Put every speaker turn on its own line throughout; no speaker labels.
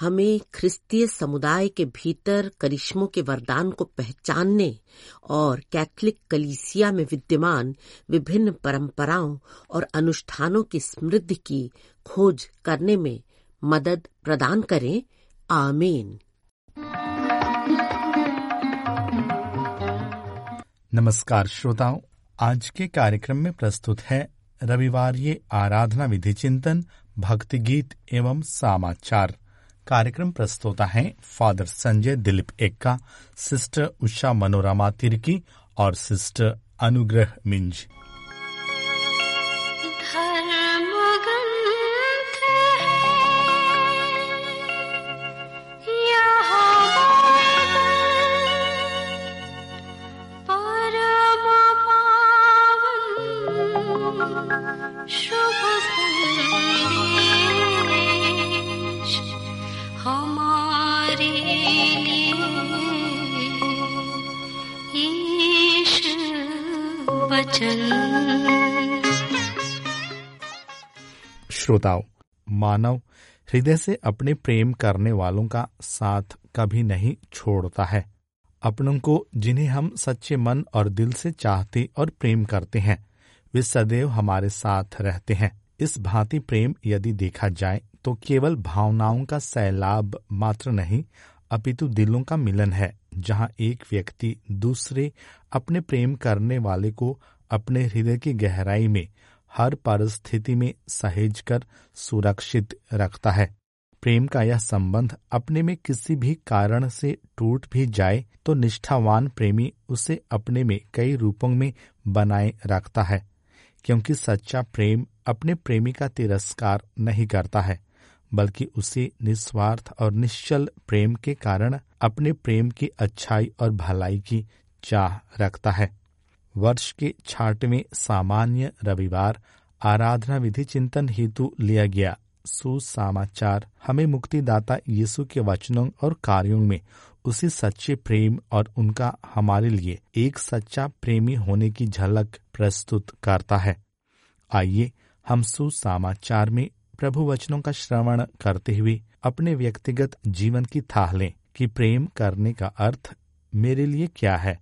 हमें ख्रिस्तीय समुदाय के भीतर करिश्मों के वरदान को पहचानने और कैथलिक कलीसिया में विद्यमान विभिन्न परंपराओं और अनुष्ठानों की समृद्धि की खोज करने में मदद प्रदान करें। आमीन।
नमस्कार श्रोताओं, आज के कार्यक्रम में प्रस्तुत है रविवार ये आराधना विधि चिंतन, भक्ति गीत एवं समाचार। कार्यक्रम प्रस्तुता है फादर संजय दिलीप एक्का, सिस्टर उषा मनोरमा तिर्की और सिस्टर अनुग्रह मिंज।
शुभ
श्रोताओं, मानव हृदय से अपने प्रेम करने वालों का साथ कभी नहीं छोड़ता है। अपनों को जिन्हें हम सच्चे मन और दिल से चाहते और प्रेम करते हैं, वे सदैव हमारे साथ रहते हैं। इस भांति प्रेम यदि देखा जाए तो केवल भावनाओं का सैलाब मात्र नहीं, अपितु दिलों का मिलन है, जहाँ एक व्यक्ति दूसरे अपने प्रेम करने वाले को अपने हृदय की गहराई में, हर परिस्थिति में सहेज कर सुरक्षित रखता है। प्रेम का यह संबंध अपने में किसी भी कारण से टूट भी जाए तो निष्ठावान प्रेमी उसे अपने में कई रूपों में बनाए रखता है, क्योंकि सच्चा प्रेम अपने प्रेमी का तिरस्कार नहीं करता है, बल्कि उसे निस्वार्थ और निश्चल प्रेम के कारण अपने प्रेम की अच्छाई और भलाई की चाह रखता है। वर्ष के छाटवें सामान्य रविवार आराधना विधि चिंतन हेतु लिया गया। सुसमाचार। हमें मुक्तिदाता यीशु के वचनों और कार्यों में उसी सच्चे प्रेम और उनका हमारे लिए एक सच्चा प्रेमी होने की झलक प्रस्तुत करता है। आइए हम सुसमाचार में प्रभु वचनों का श्रवण करते हुए अपने व्यक्तिगत जीवन की थाह लें कि प्रेम करने का अर्थ मेरे लिए क्या है?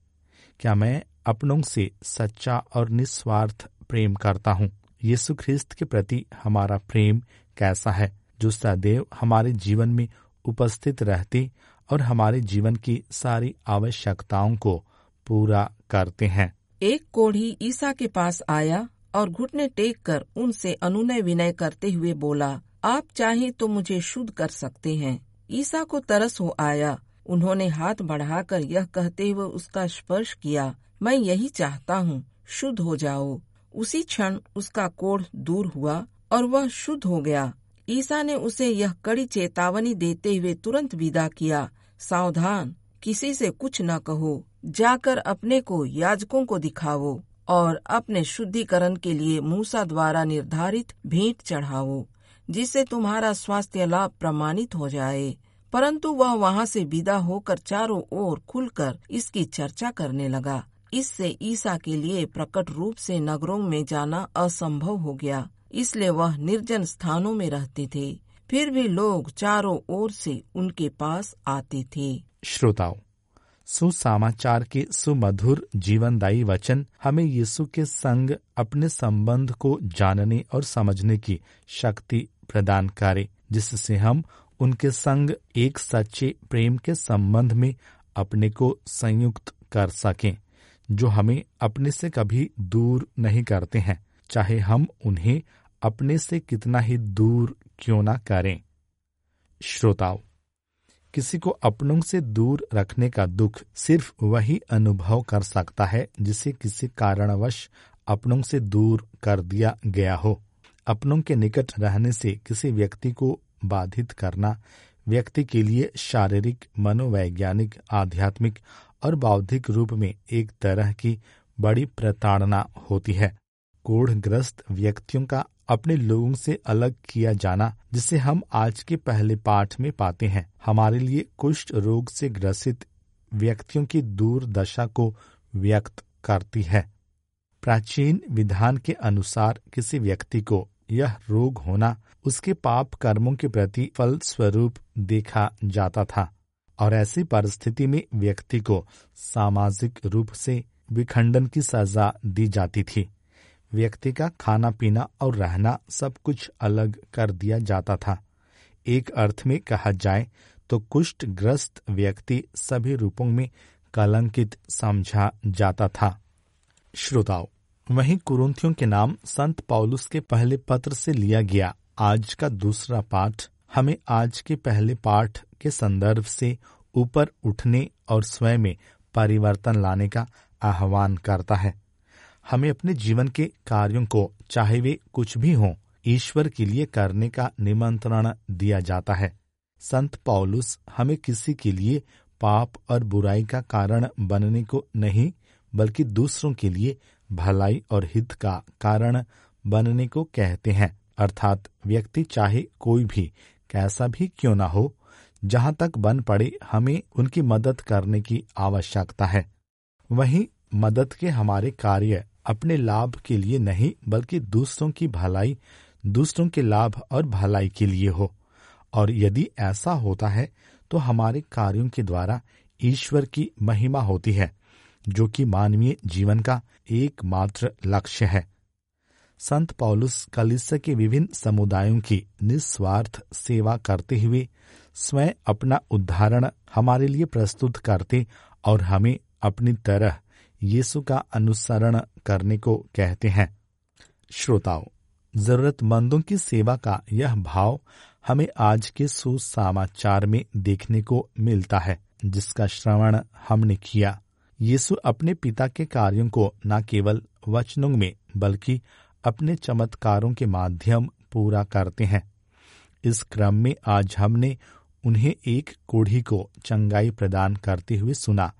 क्या मैं अपनों से सच्चा और निस्वार्थ प्रेम करता हूँ। यीशु ख्रिस्त के प्रति हमारा प्रेम कैसा है, जो सदैव हमारे जीवन में उपस्थित रहते और हमारे जीवन की सारी आवश्यकताओं को पूरा करते हैं।
एक कोढ़ी ईसा के पास आया और घुटने टेक कर उनसे अनुनय विनय करते हुए बोला, आप चाहे तो मुझे शुद्ध कर सकते हैं। ईसा को तरस हो आया उन्होंने हाथ बढ़ाकर यह कहते हुए उसका स्पर्श किया, मैं यही चाहता हूँ, शुद्ध हो जाओ। उसी क्षण उसका कोढ़ दूर हुआ और वह शुद्ध हो गया। ईसा ने उसे यह कड़ी चेतावनी देते हुए तुरंत विदा किया, सावधान, किसी से कुछ न कहो, जाकर अपने को याजकों को दिखाओ और अपने शुद्धिकरण के लिए मूसा द्वारा निर्धारित भेंट चढ़ाओ, जिससे तुम्हारा स्वास्थ्य लाभ प्रमाणित हो जाए। परंतु वह वहाँ से विदा होकर चारों ओर खुलकर इसकी चर्चा करने लगा। इससे ईसा के लिए प्रकट रूप से नगरों में जाना असंभव हो गया, इसलिए वह निर्जन स्थानों में रहते थे। फिर भी लोग चारों ओर से उनके पास आते थे।
श्रोताओं, सुसमाचार के सुमधुर जीवनदायी वचन हमें यीशु के संग अपने संबंध को जानने और समझने की शक्ति प्रदान करे, जिससे हम उनके संग एक सच्चे प्रेम के संबंध में अपने को संयुक्त कर सकें, जो हमें अपने से कभी दूर नहीं करते हैं। चाहे हम उन्हें अपने से कितना ही दूर क्यों ना करें। श्रोताओं, किसी को अपनों से दूर रखने का दुख सिर्फ़ वही अनुभव कर सकता है जिसे किसी कारणवश अपनों से दूर कर दिया गया हो। अपनों के निकट रहने से किसी व्यक्ति को बाधित करना व्यक्ति के लिए शारीरिक, मनोवैज्ञानिक, आध्यात्मिक और बौद्धिक रूप में एक तरह की बड़ी प्रताड़ना होती है। कोढ़ग्रस्त व्यक्तियों का अपने लोगों से अलग किया जाना, जिसे हम आज के पहले पाठ में पाते हैं, हमारे लिए कुष्ठ रोग से ग्रसित व्यक्तियों की दुर्दशा को व्यक्त करती है। प्राचीन विधान के अनुसार किसी व्यक्ति को यह रोग होना उसके पाप कर्मों के प्रति फल स्वरूप देखा जाता था और ऐसी परिस्थिति में व्यक्ति को सामाजिक रूप से विखंडन की सजा दी जाती थी। व्यक्ति का खाना पीना और रहना सब कुछ अलग कर दिया जाता था। एक अर्थ में कहा जाए तो कुष्ठ ग्रस्त व्यक्ति सभी रूपों में कलंकित समझा जाता था। श्रोताओ वहीं कुरुंथियों के नाम संत पौलुस के पहले पत्र से लिया गया। आज का दूसरा पाठ, हमें आज के पहले पाठ के संदर्भ से ऊपर उठने और स्वयं में परिवर्तन लाने का आह्वान करता है। हमें अपने जीवन के कार्यों को, चाहे वे कुछ भी हों, ईश्वर के लिए करने का निमंत्रण दिया जाता है। संत पौलुस हमें किसी के लिए पाप और बुराई का कारण बनने को नहीं, बल्कि दूसरों के लिए भलाई और हित का कारण बनने को कहते हैं। अर्थात व्यक्ति चाहे कोई भी, कैसा भी क्यों ना हो, जहाँ तक बन पड़े हमें उनकी मदद करने की आवश्यकता है। वहीं मदद के हमारे कार्य अपने लाभ के लिए नहीं, बल्कि दूसरों की भलाई, दूसरों के लाभ और भलाई के लिए हो। और यदि ऐसा होता है तो हमारे कार्यों के द्वारा ईश्वर की महिमा होती है। जो कि मानवीय जीवन का एकमात्र लक्ष्य है। संत पौलुस कलिस्सा के विभिन्न समुदायों की निस्वार्थ सेवा करते हुए स्वयं अपना उदाहरण हमारे लिए प्रस्तुत करते और हमें अपनी तरह यीशु का अनुसरण करने को कहते हैं। श्रोताओं, जरूरतमंदों की सेवा का यह भाव हमें आज के सुसमाचार में देखने को मिलता है, जिसका श्रवण हमने किया। यीशु अपने पिता के कार्यों को न केवल वचनों में, बल्कि अपने चमत्कारों के माध्यम पूरा करते हैं। इस क्रम में आज हमने उन्हें एक कोढ़ी को चंगाई प्रदान करते हुए सुना,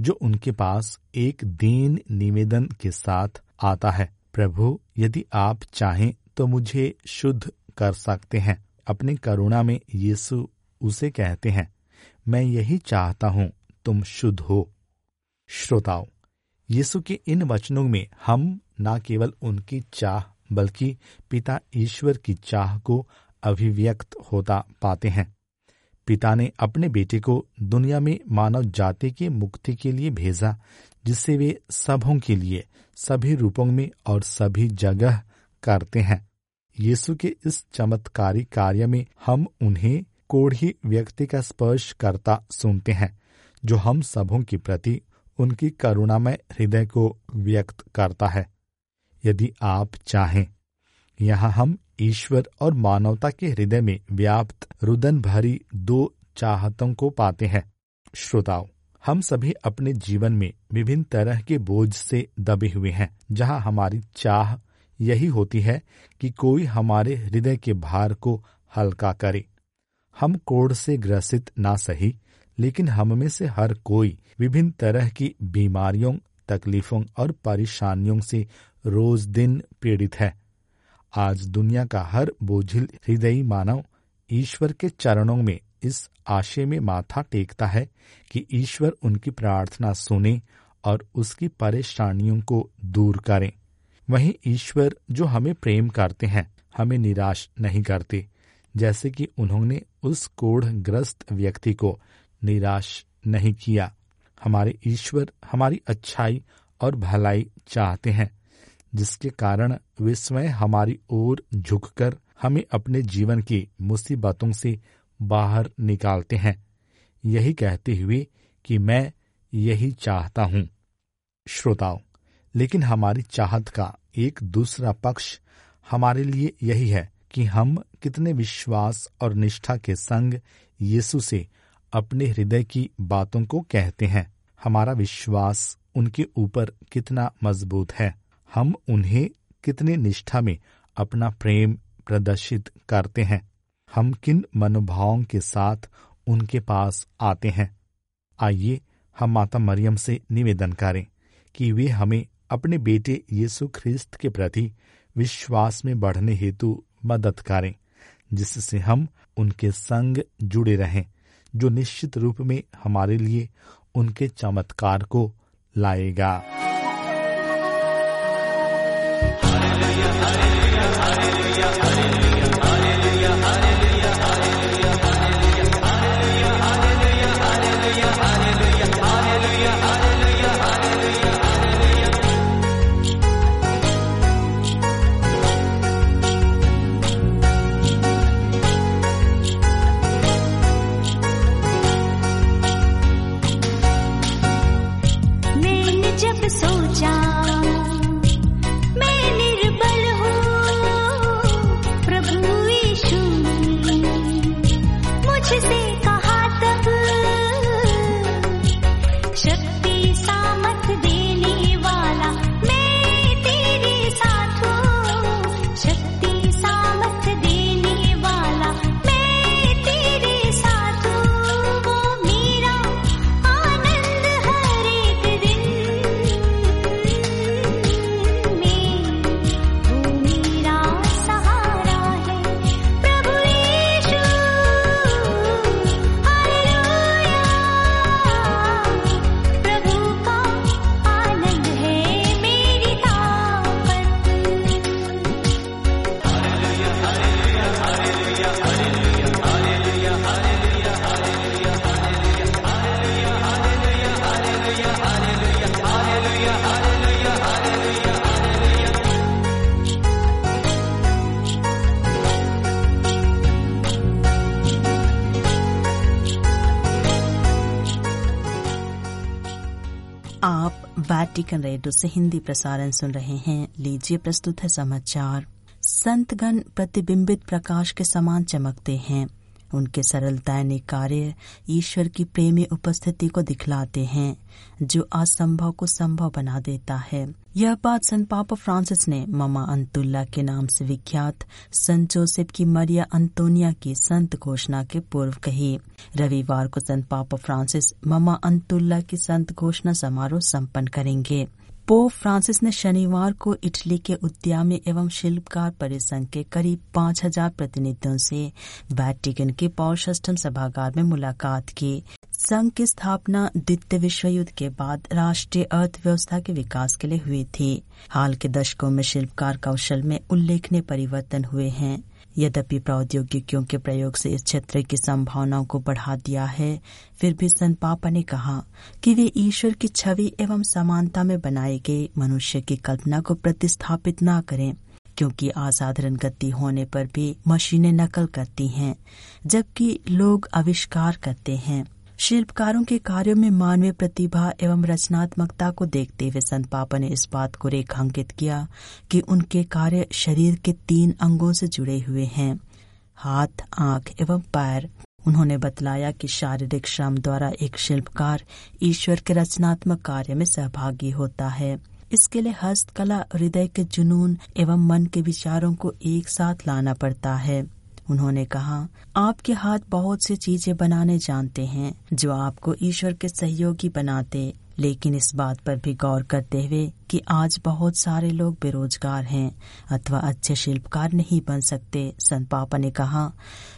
जो उनके पास एक दीन निवेदन के साथ आता है। प्रभु, यदि आप चाहें तो मुझे शुद्ध कर सकते हैं। अपनी करुणा में यीशु उसे कहते हैं, मैं यही चाहता हूँ, तुम शुद्ध हो। श्रोताओं, यीशु के इन वचनों में हम न केवल उनकी चाह, बल्कि पिता ईश्वर की चाह को अभिव्यक्त होता पाते हैं। पिता ने अपने बेटे को दुनिया में मानव जाति की मुक्ति के लिए भेजा, जिससे वे सबों के लिए, सभी रूपों में और सभी जगह करते हैं। यीशु के इस चमत्कारी कार्य में हम उन्हें कोढ़ी व्यक्ति का स्पर्श करता सुनते हैं, जो हम सबों के प्रति उनकी करुणामय हृदय को व्यक्त करता है। यदि आप चाहें, यहाँ हम ईश्वर और मानवता के हृदय में व्याप्त रुदन भरी दो चाहतों को पाते हैं। श्रोताओं, हम सभी अपने जीवन में विभिन्न तरह के बोझ से दबे हुए हैं, जहाँ हमारी चाह यही होती है कि कोई हमारे हृदय के भार को हल्का करे। हम कोड़ से ग्रसित ना सही लेकिन हम में से हर कोई विभिन्न तरह की बीमारियों, तकलीफों और परेशानियों से रोज दिन पीड़ित है। आज दुनिया का हर बोझिल हृदयी मानव ईश्वर के चरणों में इस आशय में माथा टेकता है कि ईश्वर उनकी प्रार्थना सुने और उसकी परेशानियों को दूर करें। वहीं ईश्वर जो हमें प्रेम करते हैं, हमें निराश नहीं करते, जैसे कि उन्होंने उस कोढ़ ग्रस्त व्यक्ति को निराश नहीं किया। हमारे ईश्वर हमारी अच्छाई और भलाई चाहते हैं, जिसके कारण वे स्वयं हमारी ओर झुककर हमें अपने जीवन की मुसीबतों से बाहर निकालते हैं। यही कहते हुए कि मैं यही चाहता हूँ। श्रोताओं, लेकिन हमारी चाहत का एक दूसरा पक्ष हमारे लिए यही है कि हम कितने विश्वास और निष्ठा के संग यीशु से अपने हृदय की बातों को कहते हैं। हमारा विश्वास उनके ऊपर कितना मज़बूत है। हम उन्हें कितने निष्ठा में अपना प्रेम प्रदर्शित करते हैं। हम किन मनोभावों के साथ उनके पास आते हैं। आइए हम माता मरियम से निवेदन करें कि वे हमें अपने बेटे यीशु ख्रिस्त के प्रति विश्वास में बढ़ने हेतु मदद करें, जिससे हम उनके संग जुड़े रहें। जो निश्चित रूप में हमारे लिए उनके चमत्कार को लाएगा।
वैटिकन रेडियो से हिंदी प्रसारण सुन रहे हैं। लीजिए प्रस्तुत है समाचार। संतगण प्रतिबिंबित प्रकाश के समान चमकते हैं। उनके सरलता दैनिक कार्य ईश्वर की प्रेमी उपस्थिति को दिखलाते हैं। जो असंभव को संभव बना देता है। यह बात संत पापा फ्रांसिस ने ममा अंतुल्ला के नाम से विख्यात संत जोसेफ की मरिया अंतोनिया की संत घोषणा के पूर्व कही। रविवार को संत पापा फ्रांसिस ममा अंतुल्ला की संत घोषणा समारोह संपन्न करेंगे। पोप फ्रांसिस ने शनिवार को इटली के उद्यमी एवं शिल्पकार परिसंघ के करीब पाँच हज़ार प्रतिनिधियों से वैटिकन के पौषष्टम सभागार में मुलाकात की। संघ की स्थापना द्वितीय विश्व युद्ध के बाद राष्ट्रीय अर्थव्यवस्था के विकास के लिए हुई थी। हाल के दशकों में शिल्पकार कौशल में उल्लेखनीय परिवर्तन हुए हैं। यद्यपि प्रौद्योगिकियों के प्रयोग से इस क्षेत्र की संभावनाओं को बढ़ा दिया है, फिर भी संत पापा ने कहा कि वे ईश्वर की छवि एवं समानता में बनाए गए मनुष्य की कल्पना को प्रतिस्थापित न करें, क्योंकि असाधारण गति होने पर भी मशीनें नकल करती हैं, जबकि लोग आविष्कार करते हैं। शिल्पकारों के कार्यों में मानवीय प्रतिभा एवं रचनात्मकता को देखते हुए संत पापा ने इस बात को रेखांकित किया कि उनके कार्य शरीर के तीन अंगों से जुड़े हुए हैं। हाथ, आँख एवं पैर। उन्होंने बतलाया कि शारीरिक श्रम द्वारा एक शिल्पकार ईश्वर के रचनात्मक कार्य में सहभागी होता है। इसके लिए हस्तकला, हृदय के जुनून एवं मन के विचारों को एक साथ लाना पड़ता है। उन्होंने कहा, आपके हाथ बहुत सी चीज़ें बनाने जानते हैं, जो आपको ईश्वर के सहयोगी बनाते, लेकिन इस बात पर भी गौर करते हुए कि आज बहुत सारे लोग बेरोजगार हैं, अथवा अच्छे शिल्पकार नहीं बन सकते, संत पापा ने कहा।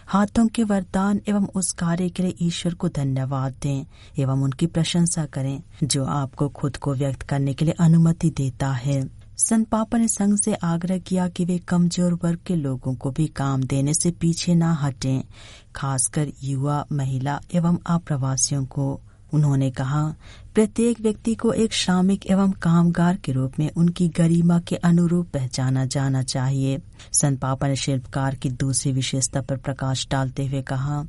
हाथों के वरदान एवं उस कार्य के लिए ईश्वर को धन्यवाद दें एवं उनकी प्रशंसा करें, जो आपको खुद को व्यक्त करने के लिए अनुमति देता है। संत पापा ने संघ से आग्रह किया कि वे कमज़ोर वर्ग के लोगों को भी काम देने से पीछे न हटें, खासकर युवा, महिला एवं अप्रवासियों को। उन्होंने कहा, प्रत्येक व्यक्ति को एक श्रमिक एवं कामगार के रूप में उनकी गरिमा के अनुरूप पहचाना जाना चाहिए। संत पापा ने शिल्पकार की दूसरी विशेषता पर प्रकाश डालते हुए कहा,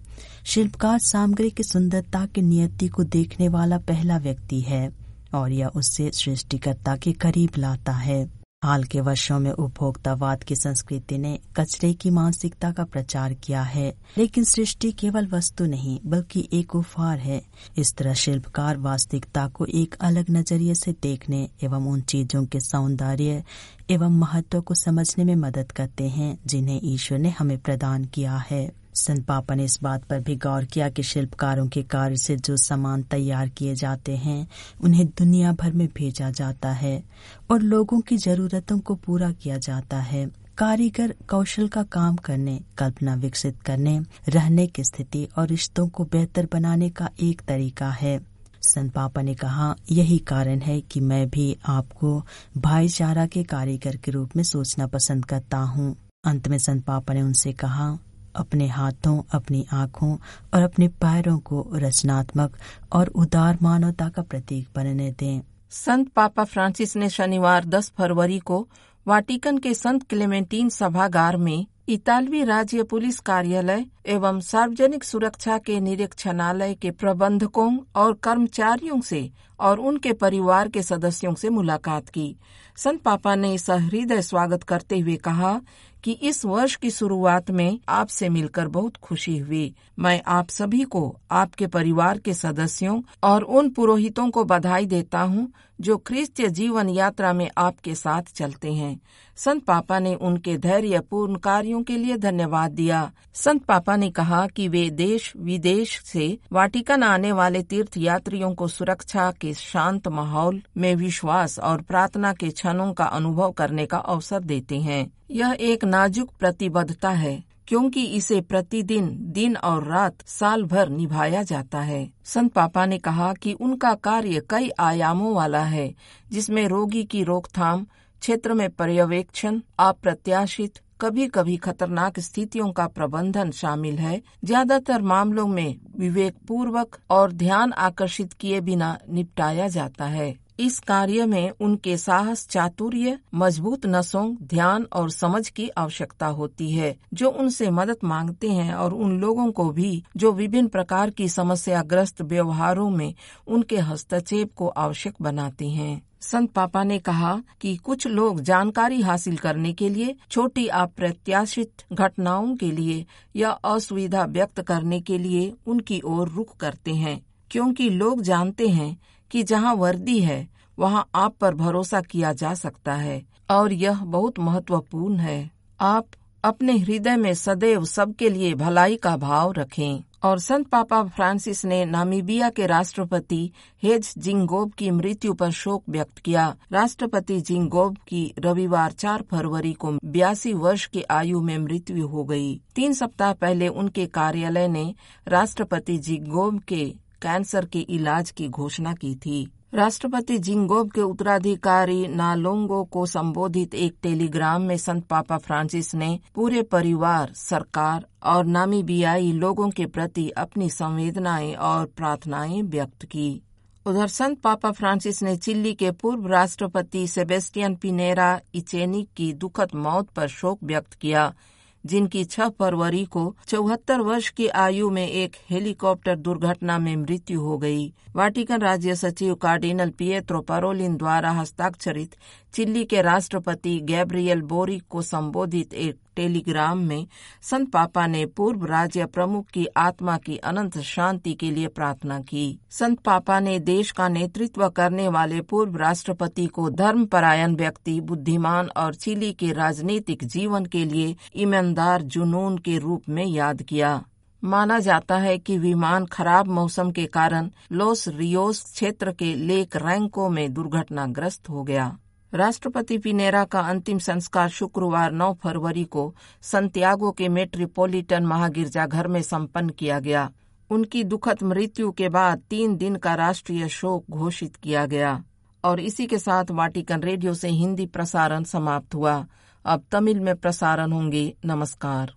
शिल्पकार सामग्री की सुंदरता की नियति को देखने वाला पहला व्यक्ति है। और यह उससे सृष्टिकर्ता के करीब लाता है। हाल के वर्षों में उपभोक्तावाद की संस्कृति ने कचरे की मानसिकता का प्रचार किया है, लेकिन सृष्टि केवल वस्तु नहीं, बल्कि एक उपहार है। इस तरह शिल्पकार वास्तविकता को एक अलग नज़रिए से देखने एवं उन चीज़ों के सौंदर्य एवं महत्व को समझने में मदद करते हैं, जिन्हें ईश्वर ने हमें प्रदान किया है। संत पापा ने इस बात पर भी गौर किया कि शिल्पकारों के कार्य से जो सामान तैयार किए जाते हैं, उन्हें दुनिया भर में भेजा जाता है और लोगों की जरूरतों को पूरा किया जाता है। कारीगर कौशल का काम करने, कल्पना विकसित करने, रहने की स्थिति और रिश्तों को बेहतर बनाने का एक तरीका है। संत पापा ने कहा, यही कारण है कि मैं भी आपको भाईचारा के कारीगर के रूप में सोचना पसंद करता हूँ। अंत में संत पापा ने उनसे कहा अपने हाथों, अपनी आँखों और अपने पैरों को रचनात्मक और उदार मानवता का प्रतीक बनने दें।
संत पापा फ्रांसिस ने शनिवार 10 फरवरी को वाटिकन के संत क्लेमेंटीन सभागार में इतालवी राज्य पुलिस कार्यालय एवं सार्वजनिक सुरक्षा के निरीक्षणालय के प्रबंधकों और कर्मचारियों से और उनके परिवार के सदस्यों से मुलाकात की। संत पापा ने सहृदय स्वागत करते हुए कहा कि इस वर्ष की शुरुआत में आपसे मिलकर बहुत खुशी हुई। मैं आप सभी को, आपके परिवार के सदस्यों और उन पुरोहितों को बधाई देता हूँ जो ख्रिस्तीय जीवन यात्रा में आपके साथ चलते हैं। संत पापा ने उनके धैर्यपूर्ण कार्यों के लिए धन्यवाद दिया। संत पापा ने कहा कि वे देश विदेश से वाटिकन आने वाले तीर्थ यात्रियों को सुरक्षा के शांत माहौल में विश्वास और प्रार्थना के क्षणों का अनुभव करने का अवसर देते हैं। यह एक नाजुक प्रतिबद्धता है। क्योंकि इसे प्रतिदिन, दिन और रात साल भर निभाया जाता है। संत पापा ने कहा कि उनका कार्य कई आयामों वाला है, जिसमें रोगी की रोकथाम, क्षेत्र में पर्यवेक्षण, अप्रत्याशित कभी कभी खतरनाक स्थितियों का प्रबंधन शामिल है। ज़्यादातर मामलों में विवेक पूर्वक और ध्यान आकर्षित किए बिना निपटाया जाता है। इस कार्य में उनके साहस, चातुर्य, मज़बूत नसों, ध्यान और समझ की आवश्यकता होती है, जो उनसे मदद मांगते हैं और उन लोगों को भी, जो विभिन्न प्रकार की समस्याग्रस्त व्यवहारों में उनके हस्तक्षेप को आवश्यक बनाते हैं। संत पापा ने कहा कि कुछ लोग जानकारी हासिल करने के लिए, छोटी अप्रत्याशित घटनाओं के लिए या असुविधा व्यक्त करने के लिए उनकी ओर रुख करते हैं, क्योंकि लोग जानते हैं कि जहाँ वर्दी है, वहाँ आप पर भरोसा किया जा सकता है, और यह बहुत महत्वपूर्ण है। आप अपने हृदय में सदैव सबके लिए भलाई का भाव रखें। और संत पापा फ्रांसिस ने नामीबिया के राष्ट्रपति हेज जिंगोब की मृत्यु पर शोक व्यक्त किया। राष्ट्रपति जिंगोब की रविवार 4 फरवरी को बयासी वर्ष की आयु में मृत्यु हो गई। तीन सप्ताह पहले उनके कार्यालय ने राष्ट्रपति जिंगोब के कैंसर के इलाज की घोषणा की थी। राष्ट्रपति जिंगोब के उत्तराधिकारी नालोंगो को संबोधित एक टेलीग्राम में संत पापा फ्रांसिस ने, पूरे परिवार, सरकार और नामीबियाई लोगों के प्रति अपनी संवेदनाएँ और प्रार्थनाएँ व्यक्त की। उधर संत पापा फ्रांसिस ने चिल्ली के पूर्व राष्ट्रपति सेबेस्टियन पिनेरा इचेनिक की दुखद मौत पर शोक व्यक्त किया। जिनकी 6 फरवरी को चौहत्तर वर्ष की आयु में एक हेलीकॉप्टर दुर्घटना में मृत्यु हो गई। वाटिकन राज्य सचिव कार्डिनल पिएत्रो परोलिन द्वारा हस्ताक्षरित चिल्ली के राष्ट्रपति गैब्रियल बोरिक को संबोधित एक टेलीग्राम में, संत पापा ने पूर्व राज्य प्रमुख की आत्मा की अनंत शांति के लिए प्रार्थना की। संत पापा ने देश का नेतृत्व करने वाले पूर्व राष्ट्रपति को धर्मपरायण व्यक्ति, बुद्धिमान और चिली के राजनीतिक जीवन के लिए ईमानदार जुनून के रूप में याद किया। माना जाता है कि विमान खराब मौसम के कारण लोस रियोस क्षेत्र के लेक रैंको में दुर्घटनाग्रस्त हो गया। राष्ट्रपति पिनेरा का अंतिम संस्कार शुक्रवार 9 फरवरी को संतियागो के मेट्रोपॉलिटन महागिरजाघर में संपन्न किया गया। उनकी दुखद मृत्यु के बाद तीन दिन का राष्ट्रीय शोक घोषित किया गया और इसी के साथ वाटिकन रेडियो से हिंदी प्रसारण समाप्त हुआ। अब तमिल में प्रसारण होंगे, नमस्कार।